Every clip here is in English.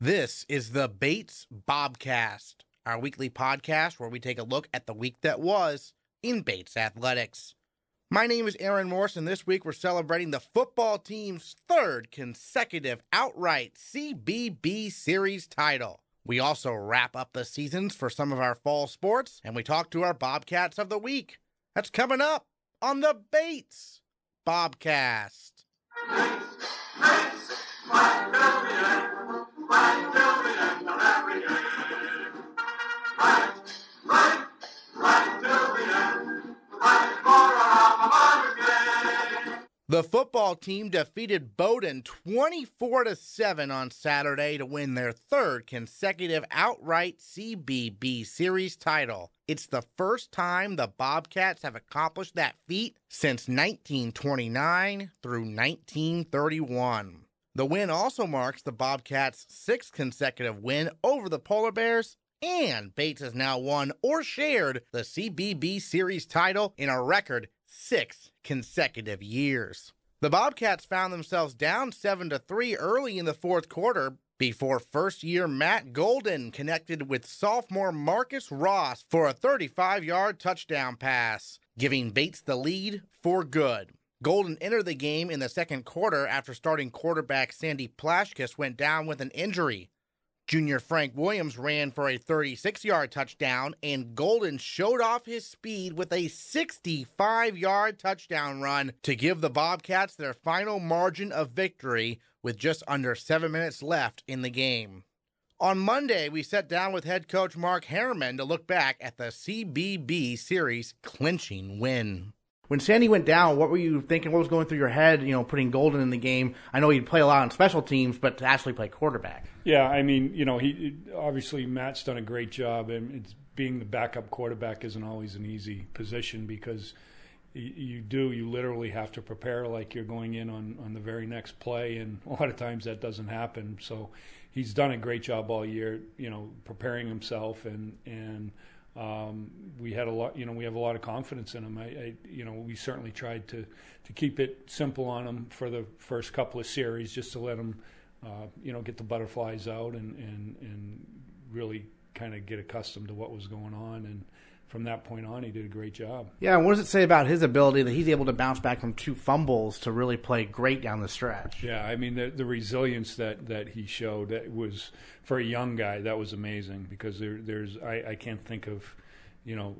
This is the Bates Bobcast, our weekly podcast where we take a look at the week that was in Bates athletics. My name is Aaron Morse, and this week we're celebrating the football team's third consecutive outright CBB Series title. We also wrap up the seasons for some of our fall sports, and we talk to our Bobcats of the week. That's coming up on the Bates Bobcast. The football team defeated Bowdoin 24 to 7 on Saturday to win their third consecutive outright CBB series title. It's the first time the Bobcats have accomplished that feat since 1929 through 1931. The win also marks the Bobcats' sixth consecutive win over the Polar Bears and Bates has now won or shared the CBB Series title in a record six consecutive years. The Bobcats found themselves down 7 to 3 early in the fourth quarter before first year Matt Golden connected with sophomore Marcus Ross for a 35 yard touchdown pass, giving Bates the lead for good. Golden entered the game in the second quarter after starting quarterback Sandy Plashkes went down with an injury. Junior Frank Williams ran for a 36 yard touchdown, and Golden showed off his speed with a 65 yard touchdown run to give the Bobcats their final margin of victory with just under seven minutes left in the game. On Monday, we sat down with head coach Mark Harriman to look back at the CBB series clinching win. When Sandy went down, what were you thinking? What was going through your head? You know, putting Golden in the game. I know he'd play a lot on special teams, but to actually play quarterback. Yeah, I mean, you know, he obviously Matt's done a great job, and being the backup quarterback isn't always an easy position because you do you literally have to prepare like you're going in on on the very next play, and a lot of times that doesn't happen. So he's done a great job all year, you know, preparing himself and and um, we had a lot, you know, we have a lot of confidence in him. I, I, you know, we certainly tried to to keep it simple on him for the first couple of series, just to let him, uh, you know, get the butterflies out and and and really kind of get accustomed to what was going on and from that point on, he did a great job. Yeah, and what does it say about his ability that he's able to bounce back from two fumbles to really play great down the stretch? Yeah, I mean the the resilience that that he showed that was for a young guy that was amazing because there there's I, I can't think of you know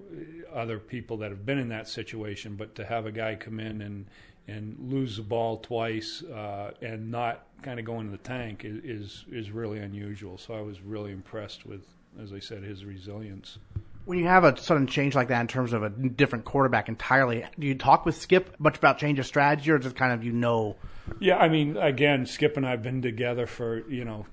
other people that have been in that situation, but to have a guy come in and and lose the ball twice uh, and not kind of go into the tank is, is is really unusual. So I was really impressed with, as I said, his resilience when you have a sudden change like that in terms of a different quarterback entirely, do you talk with Skip much about change of strategy, or just kind of you know? Yeah, I mean, again, Skip and I've been together for you know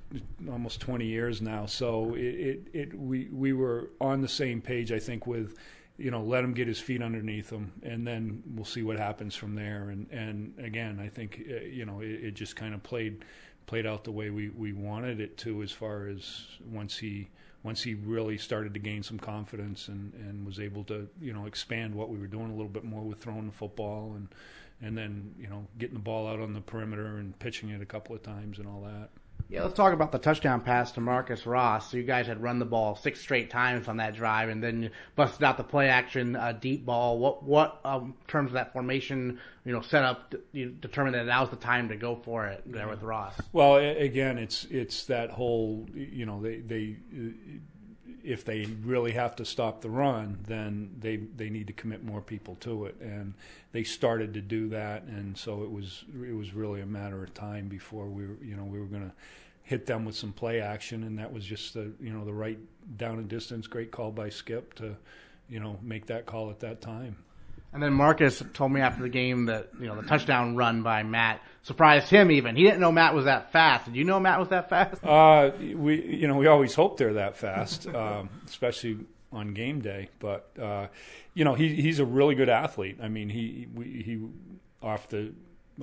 almost 20 years now, so it, it, it we we were on the same page, I think, with you know let him get his feet underneath him, and then we'll see what happens from there. And and again, I think uh, you know it, it just kind of played played out the way we we wanted it to, as far as once he once he really started to gain some confidence and, and was able to you know expand what we were doing a little bit more with throwing the football and and then you know getting the ball out on the perimeter and pitching it a couple of times and all that. Yeah, let's talk about the touchdown pass to Marcus Ross. So you guys had run the ball six straight times on that drive, and then busted out the play action uh, deep ball. What what um, terms of that formation, you know, set up, you determined that was the time to go for it there with Ross. Well, again, it's it's that whole you know they they if they really have to stop the run, then they they need to commit more people to it, and they started to do that, and so it was it was really a matter of time before we were you know we were going to hit them with some play action, and that was just the you know the right down and distance, great call by Skip to you know make that call at that time. And then Marcus told me after the game that you know the touchdown run by Matt surprised him. Even he didn't know Matt was that fast. Did you know Matt was that fast? Uh, we you know we always hope they're that fast, um, especially on game day. But uh, you know he he's a really good athlete. I mean he we, he off the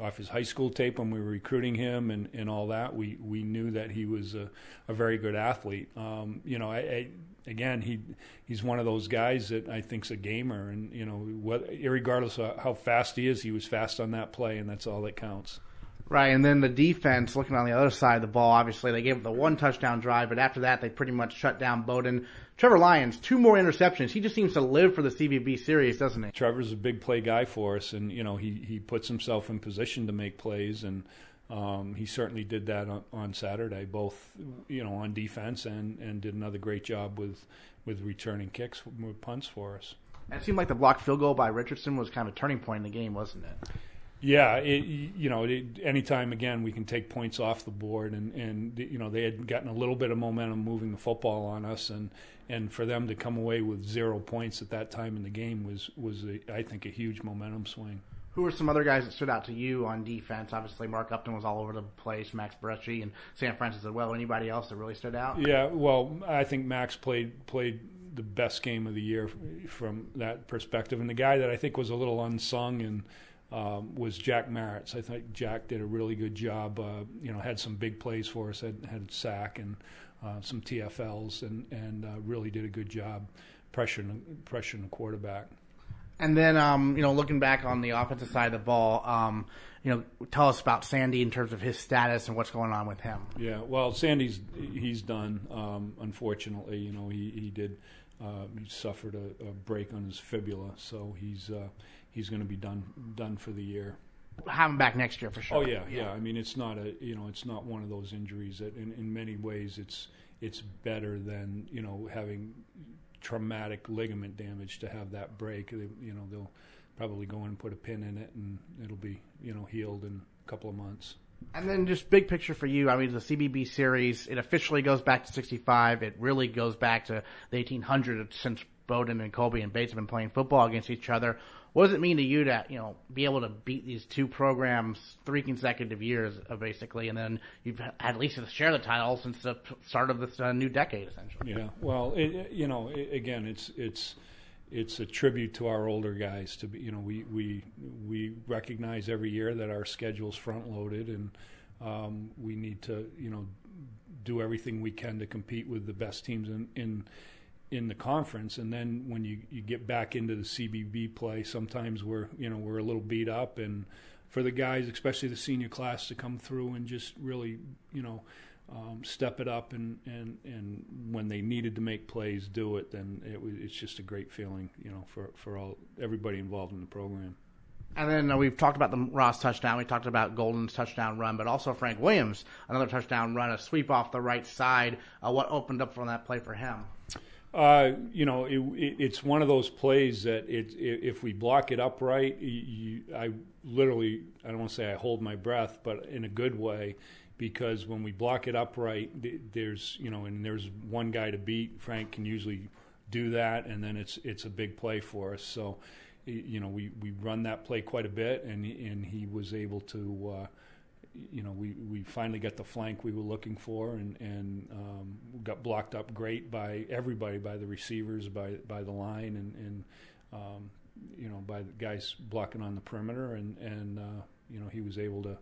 off his high school tape when we were recruiting him and, and all that, we, we knew that he was a, a very good athlete. Um, you know, I, I, again, he he's one of those guys that I think's a gamer, and you know, what, regardless of how fast he is, he was fast on that play, and that's all that counts. Right, and then the defense, looking on the other side of the ball, obviously they gave up the one touchdown drive, but after that they pretty much shut down Bowdoin. Trevor Lyons, two more interceptions. He just seems to live for the CBB series, doesn't he? Trevor's a big play guy for us, and you know he he puts himself in position to make plays, and um, he certainly did that on, on Saturday, both you know on defense and and did another great job with with returning kicks, with punts for us. And it seemed like the blocked field goal by Richardson was kind of a turning point in the game, wasn't it? Yeah, it, you know, it, anytime again we can take points off the board, and and you know they had gotten a little bit of momentum moving the football on us, and and for them to come away with zero points at that time in the game was was a, I think a huge momentum swing. Who are some other guys that stood out to you on defense? Obviously, Mark Upton was all over the place, Max Bresci, and Sam Francis as well. Anybody else that really stood out? Yeah, well, I think Max played played the best game of the year from that perspective, and the guy that I think was a little unsung and um, was Jack Maritz. I think Jack did a really good job. Uh, you know, had some big plays for us. Had had sack and uh, some TFLs, and and uh, really did a good job pressuring pressuring the quarterback. And then, um, you know, looking back on the offensive side of the ball, um, you know, tell us about Sandy in terms of his status and what's going on with him. Yeah, well, Sandy's he's done. Um, unfortunately, you know, he he did. Uh, he suffered a, a, break on his fibula, so he's uh, he's going to be done done for the year. Have him back next year for sure. Oh yeah, yeah, yeah. I mean, it's not a you know, it's not one of those injuries that in, in many ways it's it's better than you know having traumatic ligament damage to have that break. They, you know, they'll probably go in and put a pin in it, and it'll be you know healed in a couple of months. And then just big picture for you. I mean, the CBB series, it officially goes back to 65. It really goes back to the 1800s since Bowdoin and Colby and Bates have been playing football against each other. What does it mean to you to you know be able to beat these two programs three consecutive years, uh, basically, and then you've at least share the title since the start of this uh, new decade, essentially? Yeah. Well, it, you know, it, again, it's it's it's a tribute to our older guys. To be, you know, we we we recognize every year that our schedule's front loaded, and um, we need to you know do everything we can to compete with the best teams in in in the conference, and then when you, you get back into the CBB play, sometimes we're you know we're a little beat up, and for the guys, especially the senior class, to come through and just really you know um, step it up, and, and and when they needed to make plays, do it. Then it it's just a great feeling, you know, for for all everybody involved in the program. And then uh, we've talked about the Ross touchdown. We talked about Golden's touchdown run, but also Frank Williams, another touchdown run, a sweep off the right side. Uh, what opened up from that play for him? Uh, you know, it, it, it's one of those plays that it, if we block it upright, you, I literally, I don't want to say I hold my breath, but in a good way, because when we block it upright, there's, you know, and there's one guy to beat. Frank can usually do that, and then it's it's a big play for us. So, you know, we, we run that play quite a bit, and and he was able to. Uh, you know, we, we finally got the flank we were looking for, and and um, got blocked up great by everybody, by the receivers, by by the line, and and um, you know by the guys blocking on the perimeter, and and uh, you know he was able to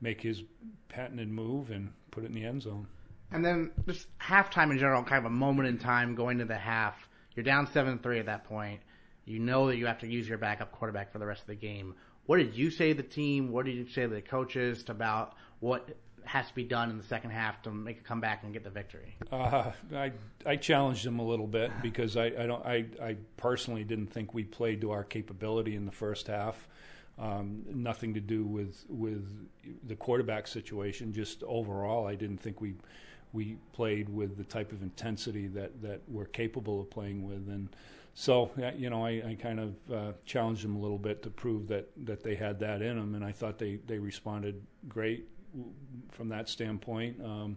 make his patented move and put it in the end zone. And then just halftime in general, kind of a moment in time going to the half. You're down seven three at that point. You know that you have to use your backup quarterback for the rest of the game. What did you say to the team? What did you say to the coaches about what has to be done in the second half to make a comeback and get the victory? Uh, I I challenged them a little bit because I, I don't I, I personally didn't think we played to our capability in the first half. Um, nothing to do with with the quarterback situation. Just overall, I didn't think we we played with the type of intensity that that we're capable of playing with and so you know, I, I kind of uh, challenged them a little bit to prove that that they had that in them, and I thought they they responded great from that standpoint. Um,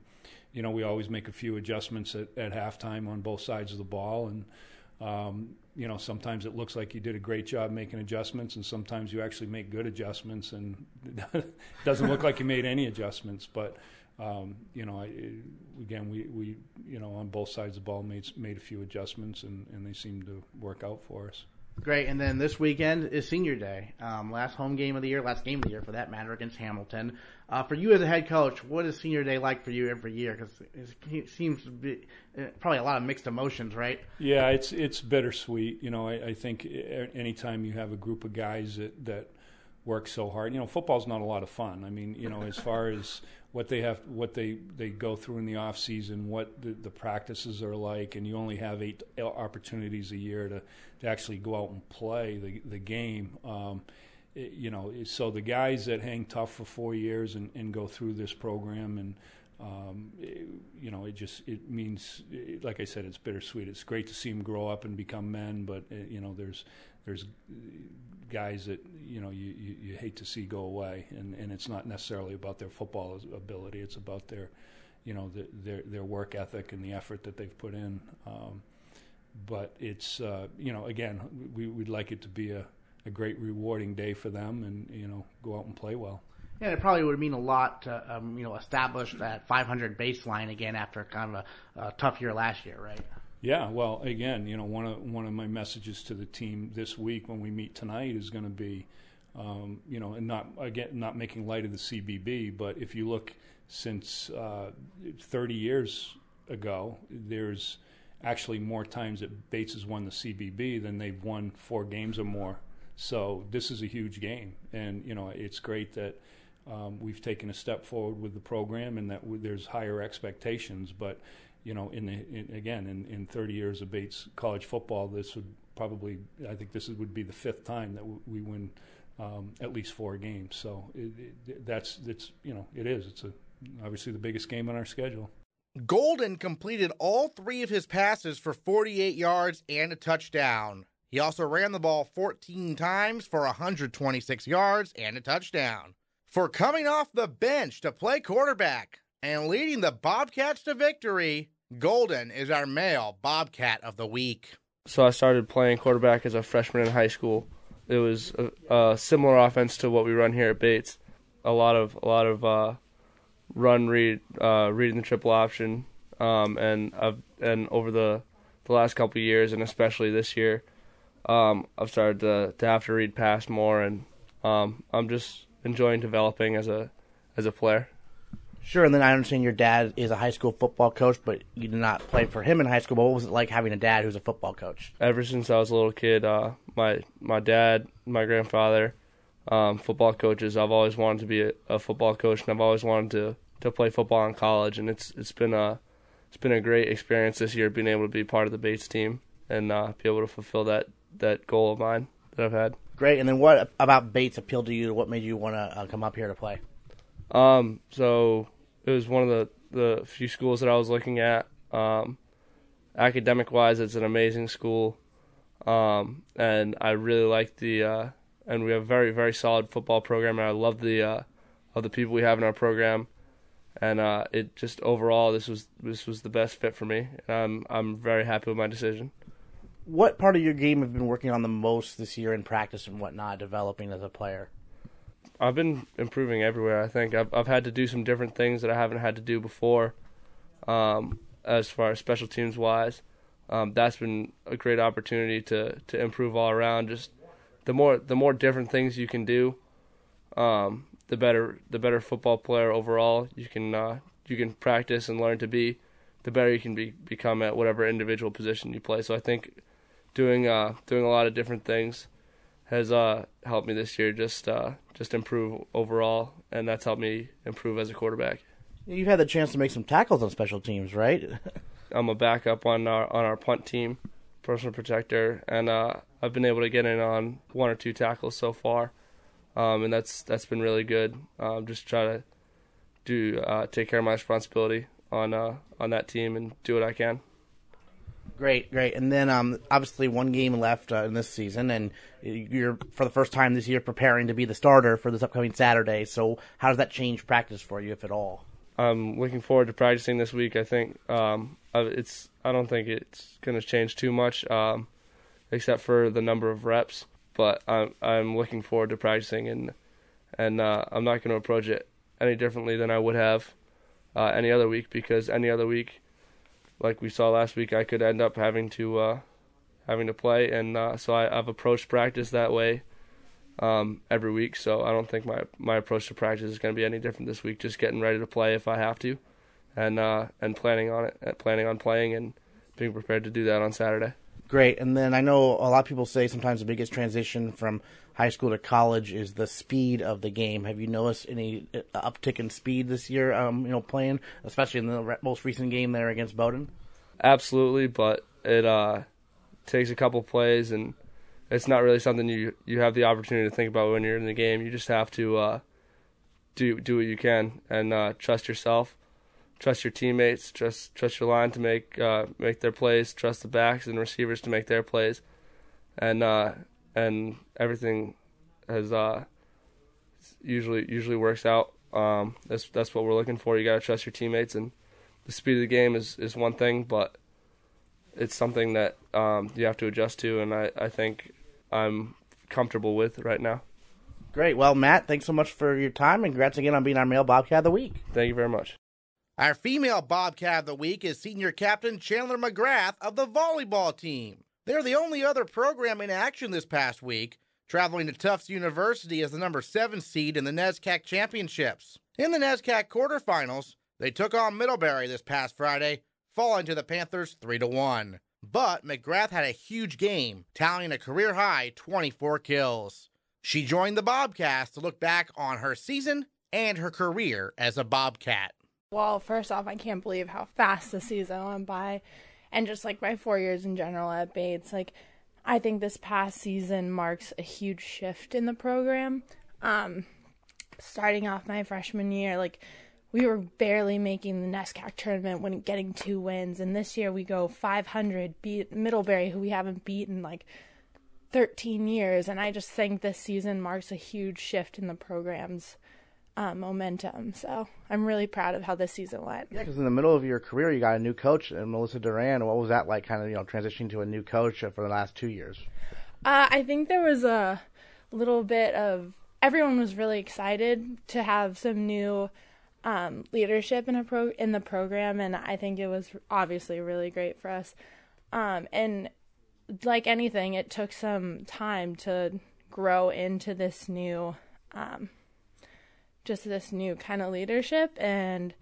you know, we always make a few adjustments at, at halftime on both sides of the ball, and um, you know, sometimes it looks like you did a great job making adjustments, and sometimes you actually make good adjustments, and it doesn't look like you made any adjustments. But um, you know, I, again, we, we, you know, on both sides of the ball made made a few adjustments, and, and they seemed to work out for us. Great, and then this weekend is Senior Day, um, last home game of the year, last game of the year for that matter against Hamilton. Uh, for you as a head coach, what is Senior Day like for you every year? Because it seems to be uh, probably a lot of mixed emotions, right? Yeah, it's it's bittersweet. You know, I, I think anytime you have a group of guys that that work so hard. You know, football's not a lot of fun. I mean, you know, as far as what they have, what they they go through in the off season, what the, the practices are like, and you only have eight opportunities a year to, to actually go out and play the the game. Um, it, you know, so the guys that hang tough for four years and, and go through this program and um, it, you know, it just it means, it, like I said, it's bittersweet. It's great to see them grow up and become men, but uh, you know, there's there's guys that you know you, you, you, hate to see go away, and, and it's not necessarily about their football ability. It's about their you know the, their their work ethic and the effort that they've put in. Um, but it's uh, you know again we, we'd like it to be a, a great rewarding day for them, and you know go out and play well. Yeah, it probably would mean a lot to um, you know establish that 500 baseline again after kind of a, a tough year last year, right? Yeah, well, again, you know, one of one of my messages to the team this week when we meet tonight is going to be, um, you know, and not again not making light of the CBB, but if you look since uh, 30 years ago, there's actually more times that Bates has won the CBB than they've won four games or more. So this is a huge game, and you know, it's great that. Um, we've taken a step forward with the program, and that w- there's higher expectations. But you know, in, the, in again in, in 30 years of Bates college football, this would probably I think this would be the fifth time that w- we win um, at least four games. So it, it, that's it's you know it is it's a obviously the biggest game on our schedule. Golden completed all three of his passes for 48 yards and a touchdown. He also ran the ball 14 times for 126 yards and a touchdown. For coming off the bench to play quarterback and leading the Bobcats to victory, Golden is our male Bobcat of the week. So I started playing quarterback as a freshman in high school. It was a, a similar offense to what we run here at Bates. A lot of a lot of uh, run read uh, reading the triple option, um, and I've, and over the the last couple years, and especially this year, um, I've started to to have to read pass more, and um, I'm just enjoying developing as a as a player. Sure, and then I understand your dad is a high school football coach, but you did not play for him in high school. But what was it like having a dad who's a football coach? Ever since I was a little kid, uh, my my dad, my grandfather, um, football coaches. I've always wanted to be a, a, football coach, and I've always wanted to, to play football in college. And it's it's been a it's been a great experience this year, being able to be part of the Bates team and uh, be able to fulfill that that goal of mine that I've had. Great. And then what about Bates appealed to you? What made you want to uh, come up here to play? Um, so it was one of the, the few schools that I was looking at. Um, academic wise, it's an amazing school. Um, and I really like the, uh, and we have a very, very solid football program. And I love the, uh, of the people we have in our program. And, uh, it just overall, this was, this was the best fit for me. And I'm, I'm very happy with my decision. What part of your game have you been working on the most this year in practice and whatnot, developing as a player? I've been improving everywhere. I think I've I've had to do some different things that I haven't had to do before, um, as far as special teams wise. Um, that's been a great opportunity to to improve all around. Just the more the more different things you can do, um, the better the better football player overall you can uh, you can practice and learn to be. The better you can be become at whatever individual position you play. So I think doing uh, doing a lot of different things has uh, helped me this year just uh, just improve overall, and that's helped me improve as a quarterback. You've had the chance to make some tackles on special teams, right? I'm a backup on our on our punt team, personal protector, and uh, I've been able to get in on one or two tackles so far, um, and that's that's been really good. Um, just try to do uh, take care of my responsibility on uh, on that team and do what I can. Great, great. And then um, obviously one game left uh, in this season, and you're for the first time this year preparing to be the starter for this upcoming Saturday. So how does that change practice for you, if at all? I'm looking forward to practicing this week. I think um, it's I don't think it's going to change too much, um, except for the number of reps. But I'm I'm looking forward to practicing, and and uh, I'm not going to approach it any differently than I would have uh, any other week because any other week like we saw last week, I could end up having to uh, having to play, and uh, so I, have approached practice that way um, every week. So I don't think my my approach to practice is going to be any different this week. Just getting ready to play if I have to, and uh, and planning on it, planning on playing, and being prepared to do that on Saturday. Great. And then I know a lot of people say sometimes the biggest transition from high school to college is the speed of the game. Have you noticed any uh, uptick in speed this year? Um, you know, playing, especially in the re- most recent game there against Bowdoin. Absolutely, but it uh, takes a couple plays, and it's not really something you you have the opportunity to think about when you're in the game. You just have to uh, do do what you can and uh, trust yourself, trust your teammates, trust trust your line to make uh, make their plays, trust the backs and receivers to make their plays, and uh, and everything has uh, usually usually works out. Um, that's that's what we're looking for. You got to trust your teammates, and the speed of the game is, is one thing, but it's something that um, you have to adjust to, and I, I think I'm comfortable with right now. Great. Well, Matt, thanks so much for your time, and congrats again on being our male Bobcat of the week. Thank you very much. Our female Bobcat of the week is senior captain Chandler McGrath of the volleyball team. They're the only other program in action this past week, traveling to Tufts University as the number seven seed in the NESCAC championships. In the NESCAC quarterfinals, they took on Middlebury this past Friday, falling to the Panthers 3 to 1. But McGrath had a huge game, tallying a career high 24 kills. She joined the Bobcats to look back on her season and her career as a Bobcat. Well, first off, I can't believe how fast the season went by. And just like my four years in general at Bates, like I think this past season marks a huge shift in the program. Um, starting off my freshman year, like we were barely making the NESCAC tournament when getting two wins, and this year we go 500, beat Middlebury, who we haven't beaten like 13 years, and I just think this season marks a huge shift in the program's uh, momentum. So I'm really proud of how this season went. Yeah, because in the middle of your career, you got a new coach, and Melissa Duran. What was that like, kind of you know transitioning to a new coach for the last two years? Uh, I think there was a little bit of everyone was really excited to have some new um, leadership in a pro in the program, and I think it was obviously really great for us. Um, and like anything, it took some time to grow into this new, um, just this new kind of leadership. And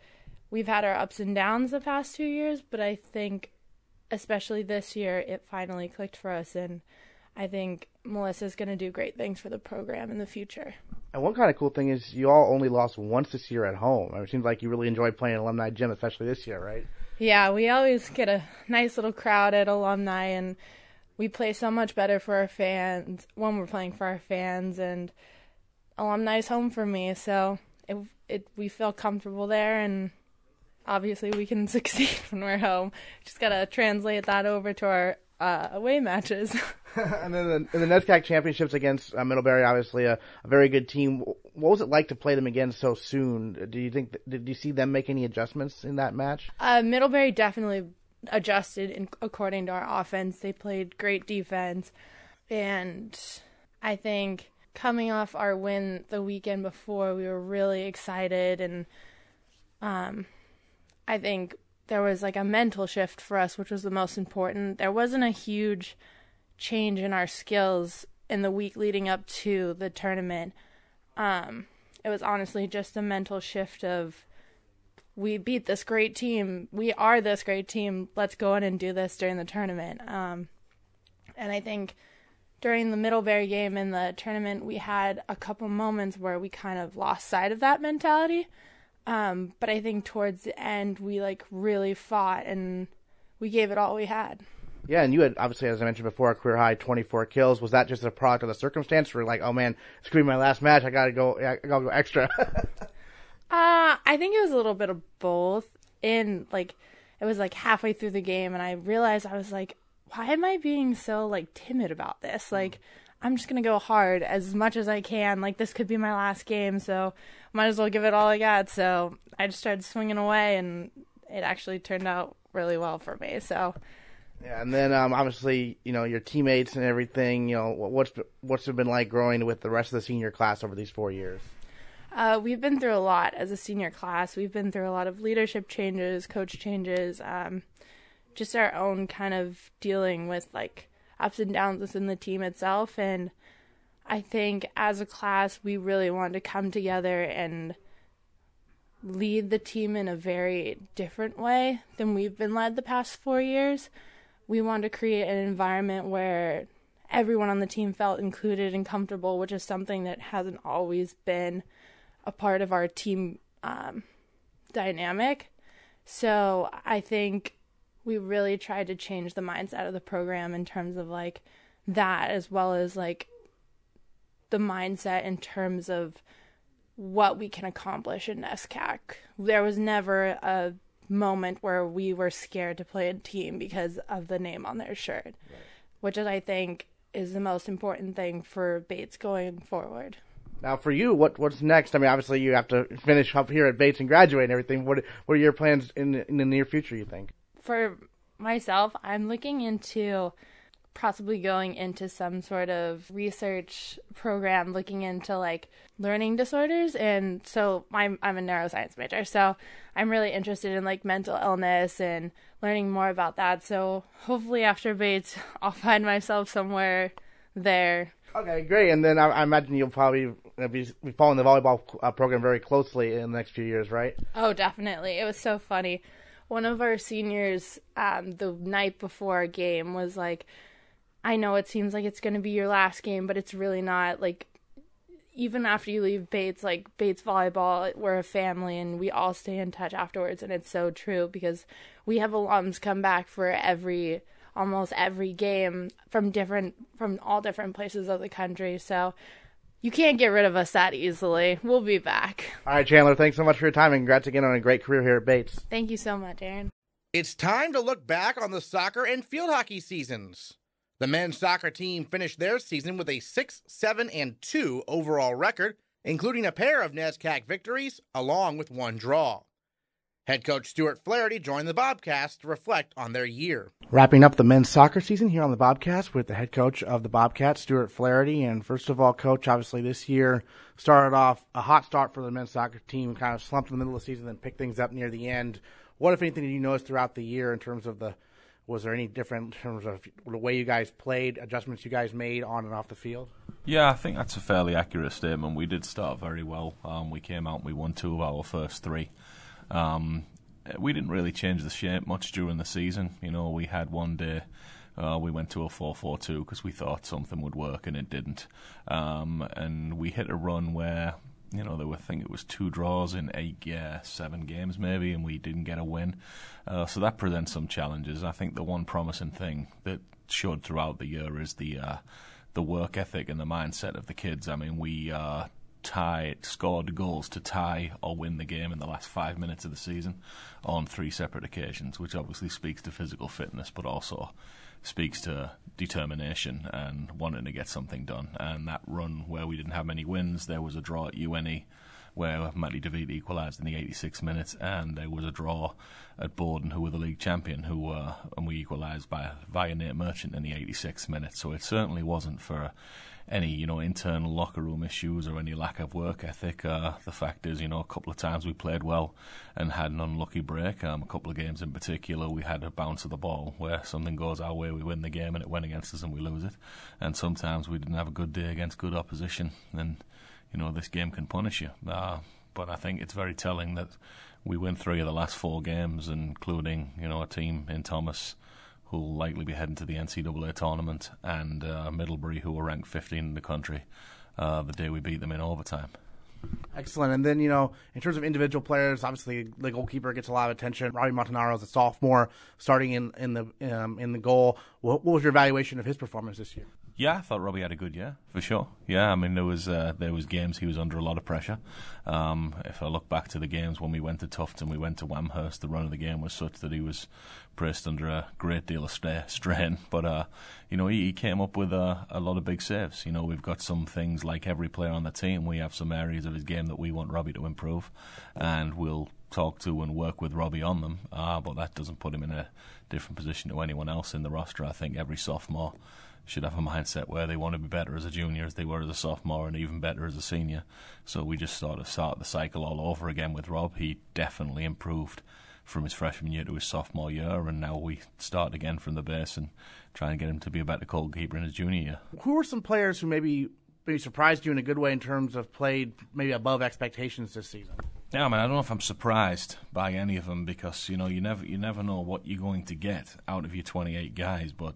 we've had our ups and downs the past two years, but I think, especially this year, it finally clicked for us. And I think Melissa's going to do great things for the program in the future. And one kind of cool thing is you all only lost once this year at home. It seems like you really enjoy playing alumni gym, especially this year, right? Yeah, we always get a nice little crowd at alumni, and we play so much better for our fans when we're playing for our fans. And alumni's home for me, so it, it we feel comfortable there, and obviously we can succeed when we're home. Just gotta translate that over to our uh, away matches. and then the, in the NESCAC championships against uh, Middlebury, obviously a, a, very good team. What was it like to play them again so soon? Do you think did you see them make any adjustments in that match? Uh, Middlebury definitely adjusted in, according to our offense. They played great defense, and I think coming off our win the weekend before, we were really excited, and um, I think there was like a mental shift for us, which was the most important. There wasn't a huge change in our skills in the week leading up to the tournament. Um, it was honestly just a mental shift of we beat this great team. We are this great team. Let's go in and do this during the tournament. Um, and I think during the Middlebury game in the tournament, we had a couple moments where we kind of lost sight of that mentality. Um, but I think towards the end, we like really fought and we gave it all we had. Yeah, and you had obviously, as I mentioned before, a career high 24 kills. Was that just a product of the circumstance, or like, oh man, it's gonna be my last match, I gotta go, I gotta go extra? uh, I think it was a little bit of both. In like, it was like halfway through the game, and I realized I was like, why am I being so like timid about this? Like, I'm just gonna go hard as much as I can. Like this could be my last game, so might as well give it all I got. So I just started swinging away, and it actually turned out really well for me. So yeah, and then um, obviously you know your teammates and everything. You know what's what's it been like growing with the rest of the senior class over these four years. Uh, we've been through a lot as a senior class. We've been through a lot of leadership changes, coach changes, um, just our own kind of dealing with like ups and downs within the team itself. And I think as a class, we really wanted to come together and lead the team in a very different way than we've been led the past four years. we wanted to create an environment where everyone on the team felt included and comfortable, which is something that hasn't always been a part of our team um, dynamic. So I think we really tried to change the mindset of the program in terms of like that, as well as like the mindset in terms of what we can accomplish in NESCAC. There was never a moment where we were scared to play a team because of the name on their shirt, right. which is, I think, is the most important thing for Bates going forward. Now, for you, what what's next? I mean, obviously, you have to finish up here at Bates and graduate and everything. What what are your plans in in the near future? You think? For myself, I'm looking into possibly going into some sort of research program looking into like learning disorders. And so I'm I'm a neuroscience major so I'm really interested in like mental illness and learning more about that. So hopefully after Bates I'll find myself somewhere there. Okay great. And then I, I imagine you'll probably be, be following the volleyball uh, program very closely in the next few years right? Oh definitely. It was so funny one of our seniors um, the night before a game was like I know it seems like it's going to be your last game, but it's really not. Like, even after you leave Bates, like Bates volleyball, we're a family and we all stay in touch afterwards. And it's so true because we have alums come back for every, almost every game from different, from all different places of the country. So you can't get rid of us that easily. We'll be back. All right, Chandler, thanks so much for your time and congrats again on a great career here at Bates. Thank you so much, Aaron. It's time to look back on the soccer and field hockey seasons. The men's soccer team finished their season with a 6 7 and 2 overall record, including a pair of NESCAC victories along with one draw. Head coach Stuart Flaherty joined the Bobcats to reflect on their year. Wrapping up the men's soccer season here on the Bobcats with the head coach of the Bobcats, Stuart Flaherty. And first of all, coach, obviously this year started off a hot start for the men's soccer team, kind of slumped in the middle of the season, then picked things up near the end. What, if anything, did you notice throughout the year in terms of the was there any different in terms of the way you guys played, adjustments you guys made on and off the field? Yeah, I think that's a fairly accurate statement. We did start very well. Um, we came out and we won two of our first three. Um, we didn't really change the shape much during the season. You know, we had one day uh, we went to a 4-4-2 because we thought something would work and it didn't. Um, and we hit a run where you know, there were, I think it was two draws in eight, yeah, seven games maybe, and we didn't get a win. Uh, so that presents some challenges. I think the one promising thing that showed throughout the year is the uh, the work ethic and the mindset of the kids. I mean, we uh, tied, scored goals to tie or win the game in the last five minutes of the season on three separate occasions, which obviously speaks to physical fitness, but also speaks to determination and wanting to get something done. And that run where we didn't have many wins, there was a draw at UNE where Matty David equalised in the 86 minutes, and there was a draw at Bowdoin, who were the league champion, who were, and we equalised by via Nate Merchant in the 86 minutes. So it certainly wasn't for any you know internal locker room issues or any lack of work ethic. Uh, the fact is, you know, a couple of times we played well and had an unlucky break. Um, a couple of games in particular, we had a bounce of the ball where something goes our way, we win the game, and it went against us and we lose it. And sometimes we didn't have a good day against good opposition, and you know this game can punish you. Uh, but I think it's very telling that we win three of the last four games, including you know a team in Thomas who will likely be heading to the NCAA tournament, and uh, Middlebury, who were ranked 15 in the country uh, the day we beat them in overtime. Excellent. And then, you know, in terms of individual players, obviously the goalkeeper gets a lot of attention. Robbie Montanaro is a sophomore starting in, in the um, in the goal. What, what was your evaluation of his performance this year? Yeah, I thought Robbie had a good year for sure. Yeah, I mean there was uh, there was games he was under a lot of pressure. Um, if I look back to the games when we went to Tufton, we went to Amherst, the run of the game was such that he was pressed under a great deal of strain. But uh, you know he, he, came up with a, a lot of big saves. You know we've got some things like every player on the team. We have some areas of his game that we want Robbie to improve, and we'll talk to and work with Robbie on them. Uh, but that doesn't put him in a different position to anyone else in the roster. I think every sophomore should have a mindset where they want to be better as a junior as they were as a sophomore and even better as a senior. So we just sort of start the cycle all over again with Rob. He definitely improved from his freshman year to his sophomore year, and now we start again from the base and try and get him to be a better goalkeeper in his junior year. Who are some players who maybe maybe surprised you in a good way in terms of played maybe above expectations this season? Yeah, I mean, I don't know if I'm surprised by any of them because you know you never you never know what you're going to get out of your 28 guys, but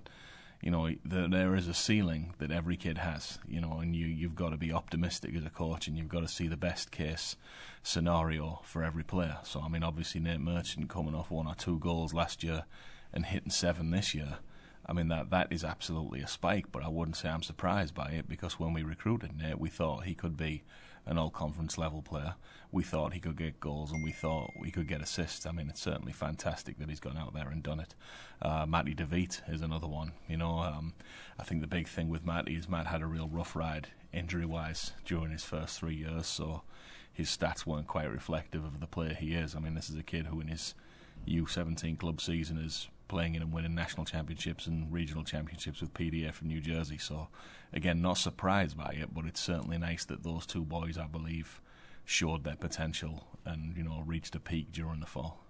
you know the, there is a ceiling that every kid has, you know, and you you've got to be optimistic as a coach, and you've got to see the best case scenario for every player. So I mean, obviously Nate Merchant coming off one or two goals last year and hitting seven this year. I mean that that is absolutely a spike, but I wouldn't say I'm surprised by it because when we recruited Nate, we thought he could be an all conference level player. We thought he could get goals and we thought we could get assists. I mean, it's certainly fantastic that he's gone out there and done it. Uh, Matty DeVeet is another one. You know, um, I think the big thing with Matty is Matt had a real rough ride injury wise during his first three years, so his stats weren't quite reflective of the player he is. I mean, this is a kid who in his U17 club season is playing in and winning national championships and regional championships with PDA from New Jersey. So, again, not surprised by it, but it's certainly nice that those two boys, I believe, showed their potential and you know reached a peak during the fall.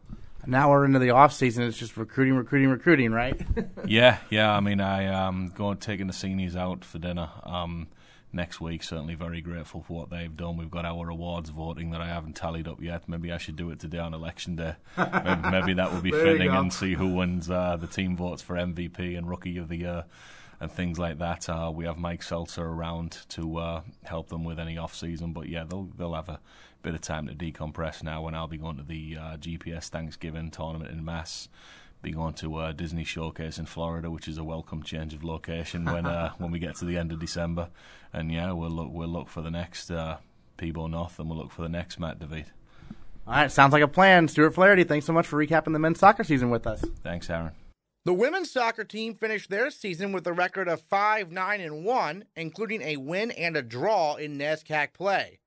Now we're into the off season. It's just recruiting, recruiting, recruiting, right? yeah, yeah. I mean, I um going taking the seniors out for dinner. Um, next week. Certainly very grateful for what they've done. We've got our awards voting that I haven't tallied up yet. Maybe I should do it today on election day. maybe, maybe, that would be fitting and see who wins uh, the team votes for MVP and Rookie of the Year and things like that. Uh, we have Mike Seltzer around to uh, help them with any off season, but yeah, they'll they'll have a bit of time to decompress now. And I'll be going to the uh, GPS Thanksgiving tournament in Mass be going to uh, Disney Showcase in Florida, which is a welcome change of location when uh, when we get to the end of December. And yeah, we'll look we'll look for the next uh, Peabo North, and we'll look for the next Matt DeVeet. All right, sounds like a plan. Stuart Flaherty, thanks so much for recapping the men's soccer season with us. Thanks, Aaron. The women's soccer team finished their season with a record of 5 9 and 1, including a win and a draw in NESCAC play.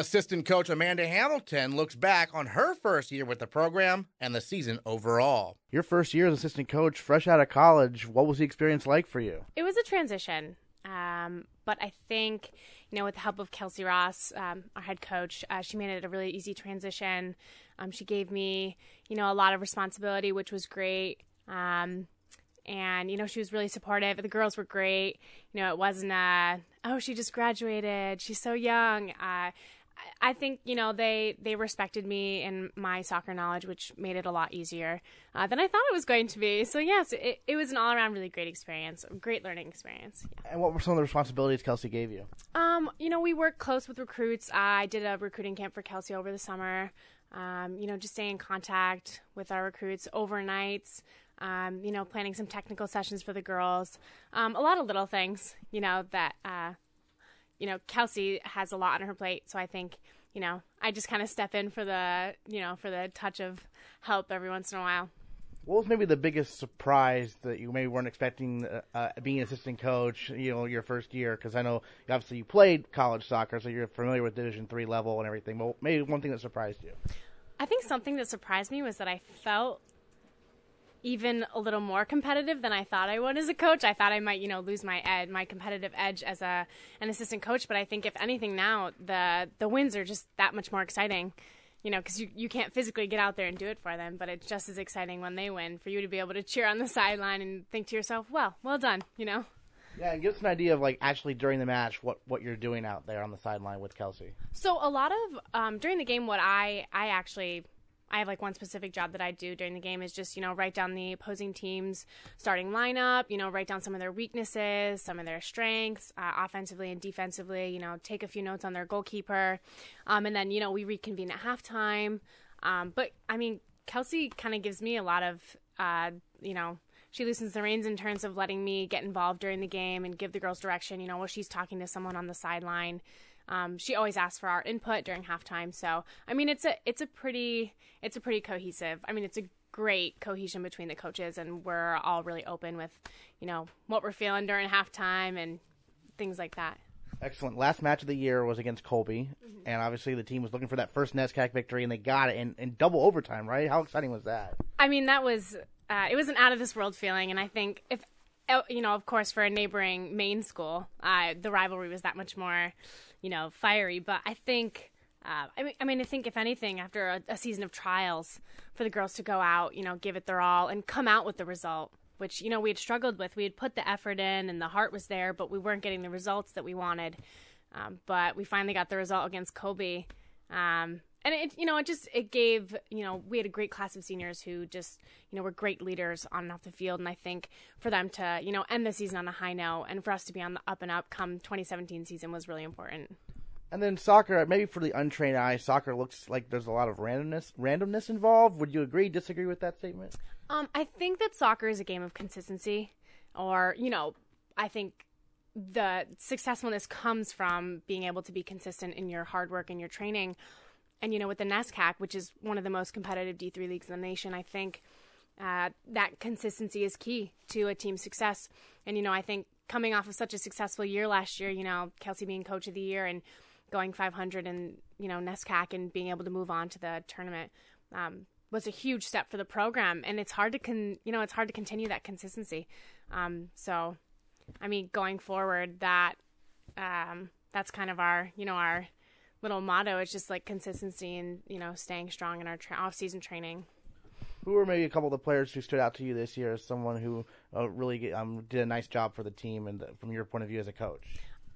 Assistant coach Amanda Hamilton looks back on her first year with the program and the season overall. Your first year as assistant coach, fresh out of college, what was the experience like for you? It was a transition. Um, but I think, you know, with the help of Kelsey Ross, um, our head coach, uh, she made it a really easy transition. Um, she gave me, you know, a lot of responsibility, which was great. Um, and you know she was really supportive the girls were great you know it wasn't a oh she just graduated she's so young uh, I think you know they they respected me and my soccer knowledge, which made it a lot easier uh, than I thought it was going to be. So yes, it, it was an all around really great experience, great learning experience. Yeah. And what were some of the responsibilities Kelsey gave you? Um, you know, we worked close with recruits. I did a recruiting camp for Kelsey over the summer. Um, you know, just stay in contact with our recruits overnights. Um, you know, planning some technical sessions for the girls. Um, a lot of little things, you know, that uh, you know, Kelsey has a lot on her plate, so I think, you know, I just kind of step in for the, you know, for the touch of help every once in a while. What was maybe the biggest surprise that you maybe weren't expecting uh, uh being an assistant coach, you know, your first year? Because I know obviously you played college soccer, so you're familiar with Division three level and everything. But maybe one thing that surprised you. I think something that surprised me was that I felt even a little more competitive than I thought I would as a coach. I thought I might, you know, lose my ed, my competitive edge as a an assistant coach. But I think if anything now, the the wins are just that much more exciting. You know, because you, you can't physically get out there and do it for them, but it's just as exciting when they win for you to be able to cheer on the sideline and think to yourself, well, well done, you know? Yeah, and give us an idea of like actually during the match what what you're doing out there on the sideline with Kelsey. So a lot of um, during the game, what I I actually I have like one specific job that I do during the game is just, you know, write down the opposing team's starting lineup, you know, write down some of their weaknesses, some of their strengths, uh, offensively and defensively, you know, take a few notes on their goalkeeper. Um, and then, you know, we reconvene at halftime. Um, but I mean, Kelsey kind of gives me a lot of, uh, you know, she loosens the reins in terms of letting me get involved during the game and give the girls direction, you know, while she's talking to someone on the sideline. Um, she always asks for our input during halftime. So I mean, it's a it's a pretty it's a pretty cohesive. I mean, it's a great cohesion between the coaches, and we're all really open with you know what we're feeling during halftime and things like that. Excellent. Last match of the year was against Colby, mm-hmm. and obviously the team was looking for that first NESCAC victory, and they got it in, in double overtime. Right? How exciting was that? I mean, that was uh, it was an out of this world feeling, and I think if you know, of course, for a neighboring Maine school, uh, the rivalry was that much more you know, fiery. But I think, uh, I mean, I mean, I think if anything, after a, a, season of trials, for the girls to go out, you know, give it their all and come out with the result, which you know we had struggled with. We had put the effort in and the heart was there, but we weren't getting the results that we wanted. Um, but we finally got the result against Colby, Um, and it you know it just it gave you know we had a great class of seniors who just you know were great leaders on and off the field and i think for them to you know end the season on a high note and for us to be on the up and up come 2017 season was really important and then soccer, maybe for the untrained eye, soccer looks like there's a lot of randomness randomness involved. Would you agree, disagree with that statement? Um, I think that soccer is a game of consistency, or you know, I think the successfulness comes from being able to be consistent in your hard work and your training. And you know, with the NESCAC, which is one of the most competitive D3 leagues in the nation, I think uh, that consistency is key to a team's success. And you know, I think coming off of such a successful year last year, you know, Kelsey being coach of the year and going 500 and you know NESCAC and being able to move on to the tournament um, was a huge step for the program. And it's hard to con you know it's hard to continue that consistency. Um, so, I mean, going forward, that um, that's kind of our you know our little motto It's just like consistency and you know staying strong in our tra- off season training. Who are maybe a couple of the players who stood out to you this year as someone who uh, really um, did a nice job for the team and from your point of view as a coach?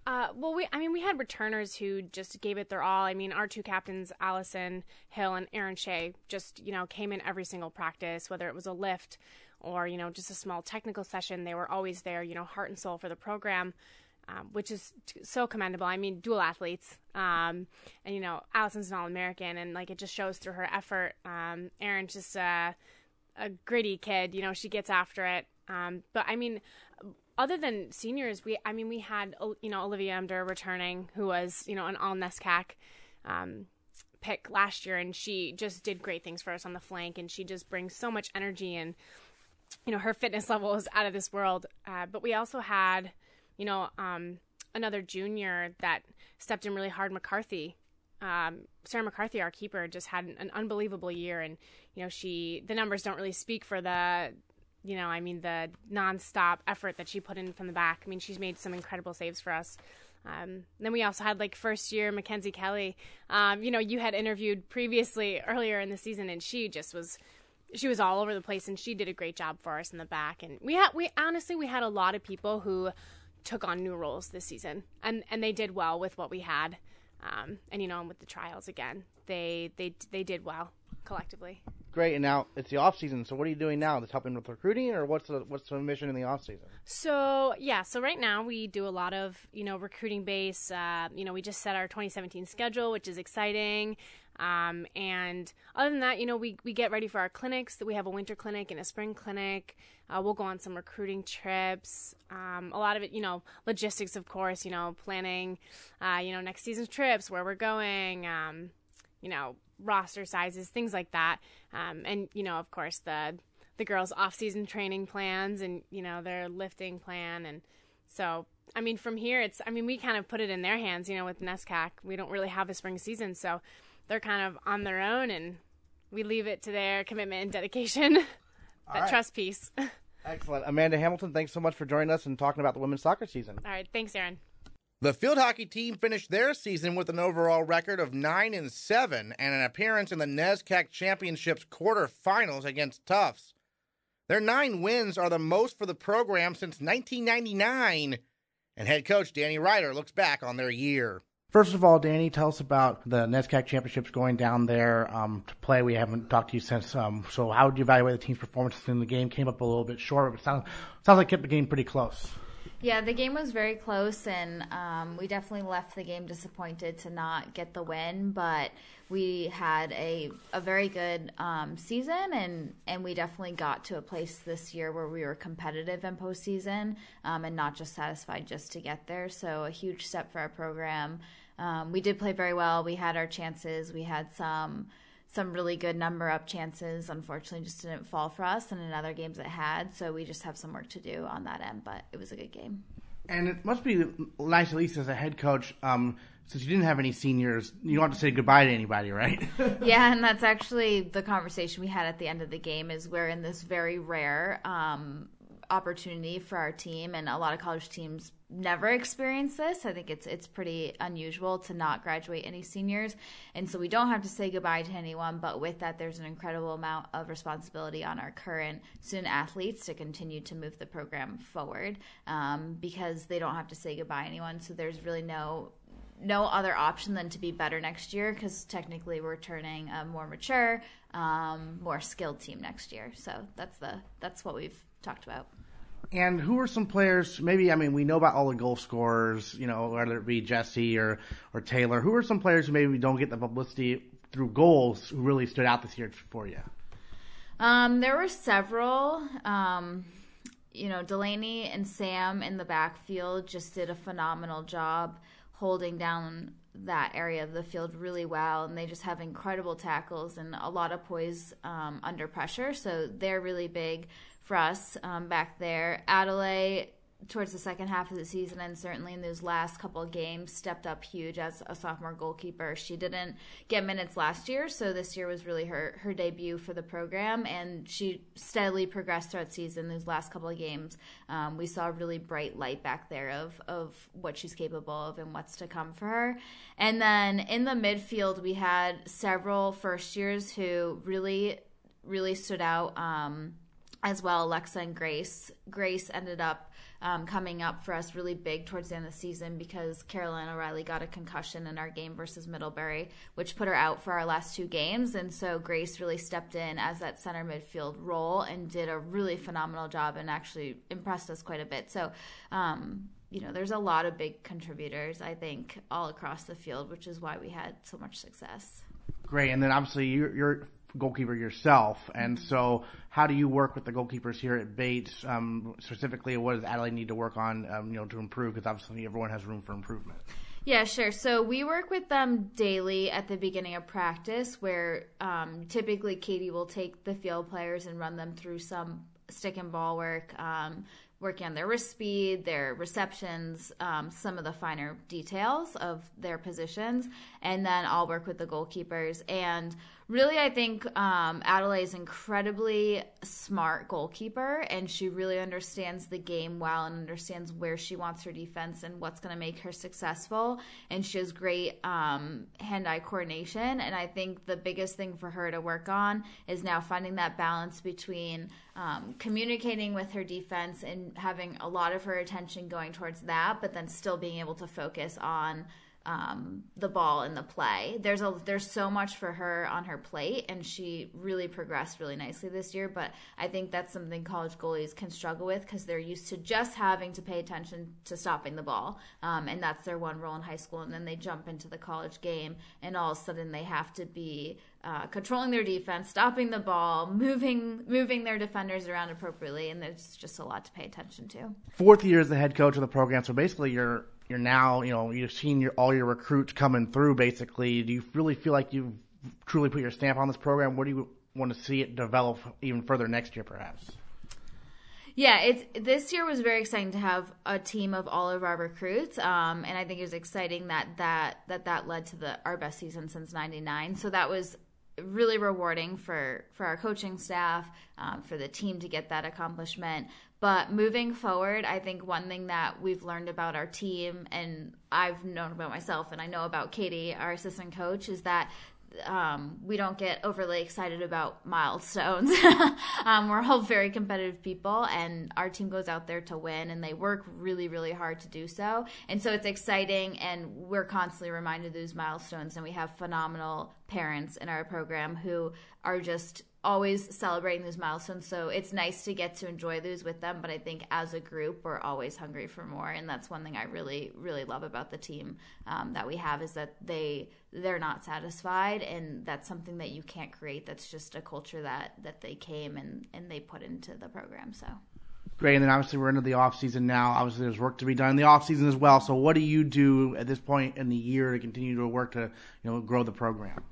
Uh, well, we I mean we had returners who just gave it their all. I mean our two captains, Allison Hill and Aaron Shea, just you know came in every single practice, whether it was a lift or you know just a small technical session. They were always there, you know, heart and soul for the program. Um, which is t- so commendable. I mean, dual athletes, um, and you know, Allison's an all-American, and like it just shows through her effort. Um, Aaron's just a, a gritty kid. You know, she gets after it. Um, but I mean, other than seniors, we I mean we had you know Olivia Emder returning, who was you know an all NESCAC um, pick last year, and she just did great things for us on the flank, and she just brings so much energy and you know her fitness level is out of this world. Uh, but we also had you know um, another junior that stepped in really hard, McCarthy. Um, Sarah McCarthy, our keeper, just had an, an unbelievable year, and you know she the numbers don't really speak for the you know, I mean, the nonstop effort that she put in from the back. I mean, she's made some incredible saves for us. Um, then we also had like first year Mackenzie Kelly. Um, you know, you had interviewed previously earlier in the season, and she just was she was all over the place, and she did a great job for us in the back. And we had we honestly we had a lot of people who took on new roles this season, and and they did well with what we had. Um, and you know, with the trials again, they they they did well collectively great. And now it's the off season. So what are you doing now? Just helping with recruiting, or what's the what's the mission in the off season? So yeah, so right now we do a lot of you know recruiting base. Uh, you know, we just set our 2017 schedule, which is exciting. Um, and other than that, you know, we, we get ready for our clinics. We have a winter clinic and a spring clinic. Uh, we'll go on some recruiting trips. Um, a lot of it, you know, logistics, of course, you know, planning, uh, you know, next season's trips, where we're going, um, you know, roster sizes, things like that. Um, and you know, of course, the the girls' off-season training plans and you know their lifting plan, and so I mean, from here, it's I mean, we kind of put it in their hands. You know, with NESCAC, we don't really have a spring season, so they're kind of on their own, and we leave it to their commitment and dedication, that right. trust piece. Excellent, Amanda Hamilton. Thanks so much for joining us and talking about the women's soccer season. All right, thanks, Aaron. The field hockey team finished their season with an overall record of 9 and 7 and an appearance in the NESCAC Championships quarterfinals against Tufts. Their 9 wins are the most for the program since 1999, and head coach Danny Ryder looks back on their year. First of all, Danny, tell us about the NESCAC Championships going down there um, to play. We haven't talked to you since. Um, so, how would you evaluate the team's performance in the game? Came up a little bit short, but it sounds, sounds like it kept the game pretty close. Yeah, the game was very close, and um, we definitely left the game disappointed to not get the win. But we had a a very good um, season, and and we definitely got to a place this year where we were competitive in postseason, um, and not just satisfied just to get there. So a huge step for our program. Um, we did play very well. We had our chances. We had some some really good number up chances. Unfortunately, just didn't fall for us, and in other games it had. So we just have some work to do on that end, but it was a good game. And it must be nice, at least as a head coach, um, since you didn't have any seniors, you don't have to say goodbye to anybody, right? yeah, and that's actually the conversation we had at the end of the game. Is we're in this very rare um, opportunity for our team, and a lot of college teams never experience this. I think it's it's pretty unusual to not graduate any seniors, and so we don't have to say goodbye to anyone. But with that, there's an incredible amount of responsibility on our current student athletes to continue to move the program forward um, because they don't have to say goodbye to anyone. So there's really no no other option than to be better next year because technically we're turning a more mature, um, more skilled team next year. So that's the that's what we've talked about. And who are some players? Maybe I mean we know about all the goal scorers, you know, whether it be Jesse or or Taylor. Who are some players who maybe don't get the publicity through goals who really stood out this year for you? Um, there were several. Um, you know, Delaney and Sam in the backfield just did a phenomenal job holding down that area of the field really well, and they just have incredible tackles and a lot of poise um, under pressure. So they're really big for us um, back there. Adelaide towards the second half of the season and certainly in those last couple of games stepped up huge as a sophomore goalkeeper. She didn't get minutes last year, so this year was really her her debut for the program, and she steadily progressed throughout season. Those last couple of games, um, we saw a really bright light back there of of what she's capable of and what's to come for her. And then in the midfield, we had several first years who really really stood out. Um, as well, Alexa and Grace. Grace ended up um, coming up for us really big towards the end of the season because Caroline O'Reilly got a concussion in our game versus Middlebury, which put her out for our last two games. And so Grace really stepped in as that center midfield role and did a really phenomenal job and actually impressed us quite a bit. So, um, you know, there's a lot of big contributors, I think, all across the field, which is why we had so much success. Great. And then obviously you're, you're goalkeeper yourself, and so how do you work with the goalkeepers here at Bates? Um, specifically, what does Adelaide need to work on, um, you know, to improve? Because obviously everyone has room for improvement. Yeah, sure. So we work with them daily at the beginning of practice, where um, typically Katie will take the field players and run them through some stick and ball work, um, working on their wrist speed, their receptions, um, some of the finer details of their positions, and then I'll work with the goalkeepers. And really, I think um, Adelaide is incredibly smart goalkeeper, and she really understands the game well and understands where she wants her defense and what's going to make her successful. And she has great um, hand-eye coordination. And I think the biggest thing for her to work on is now finding that balance between um, communicating with her defense and having a lot of her attention going towards that, but then still being able to focus on um, the ball in the play. There's a there's so much for her on her plate, and she really progressed really nicely this year. But I think that's something college goalies can struggle with because they're used to just having to pay attention to stopping the ball, um, and that's their one role in high school. And then they jump into the college game, and all of a sudden they have to be uh, controlling their defense, stopping the ball, moving moving their defenders around appropriately, and there's just a lot to pay attention to. Fourth year as the head coach of the program, so basically you're you're now, you know, you've seen your, all your recruits coming through. Basically, do you really feel like you've truly put your stamp on this program? What do you want to see it develop even further next year, perhaps? Yeah, it's this year was very exciting to have a team of all of our recruits, um, and I think it was exciting that that that that led to the our best season since '99. So that was really rewarding for for our coaching staff, um, for the team to get that accomplishment. But moving forward, I think one thing that we've learned about our team, and I've known about myself, and I know about Katie, our assistant coach, is that um, we don't get overly excited about milestones. um, we're all very competitive people, and our team goes out there to win, and they work really, really hard to do so. And so it's exciting, and we're constantly reminded of those milestones. And we have phenomenal parents in our program who are just always celebrating those milestones. So it's nice to get to enjoy those with them. But I think as a group, we're always hungry for more, and that's one thing I really, really love about the team um, that we have is that they they're not satisfied, and that's something that you can't create. That's just a culture that that they came and and they put into the program. So. Great, and then obviously we're into the off season now. Obviously, there's work to be done in the off season as well. So, what do you do at this point in the year to continue to work to you know grow the program?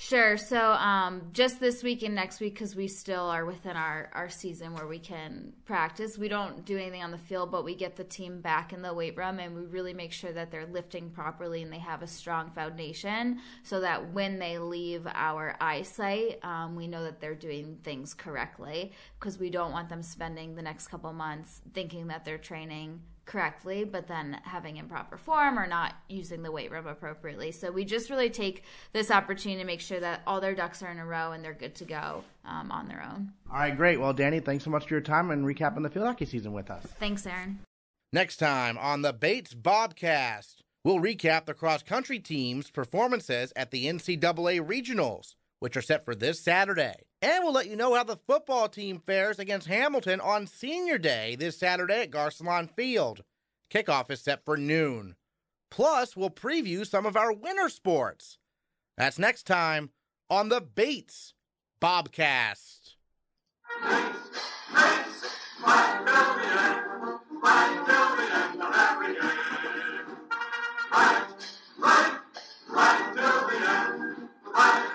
Sure. So um, just this week and next week, because we still are within our, our season where we can practice, we don't do anything on the field, but we get the team back in the weight room and we really make sure that they're lifting properly and they have a strong foundation so that when they leave our eyesight, um, we know that they're doing things correctly because we don't want them spending the next couple months thinking that they're training correctly, but then having improper form or not using the weight room appropriately. So we just really take this opportunity to make sure that all their ducks are in a row and they're good to go um, on their own. All right, great. Well, Danny, thanks so much for your time and recapping the field hockey season with us. Thanks, Aaron. Next time on the Bates Bobcast. We'll recap the cross country team's performances at the NCAA regionals, which are set for this Saturday. And we'll let you know how the football team fares against Hamilton on Senior Day this Saturday at Garcelon Field. Kickoff is set for noon. Plus, we'll preview some of our winter sports. That's next time on the Bates Bobcast. Right, right, right till the end. Right.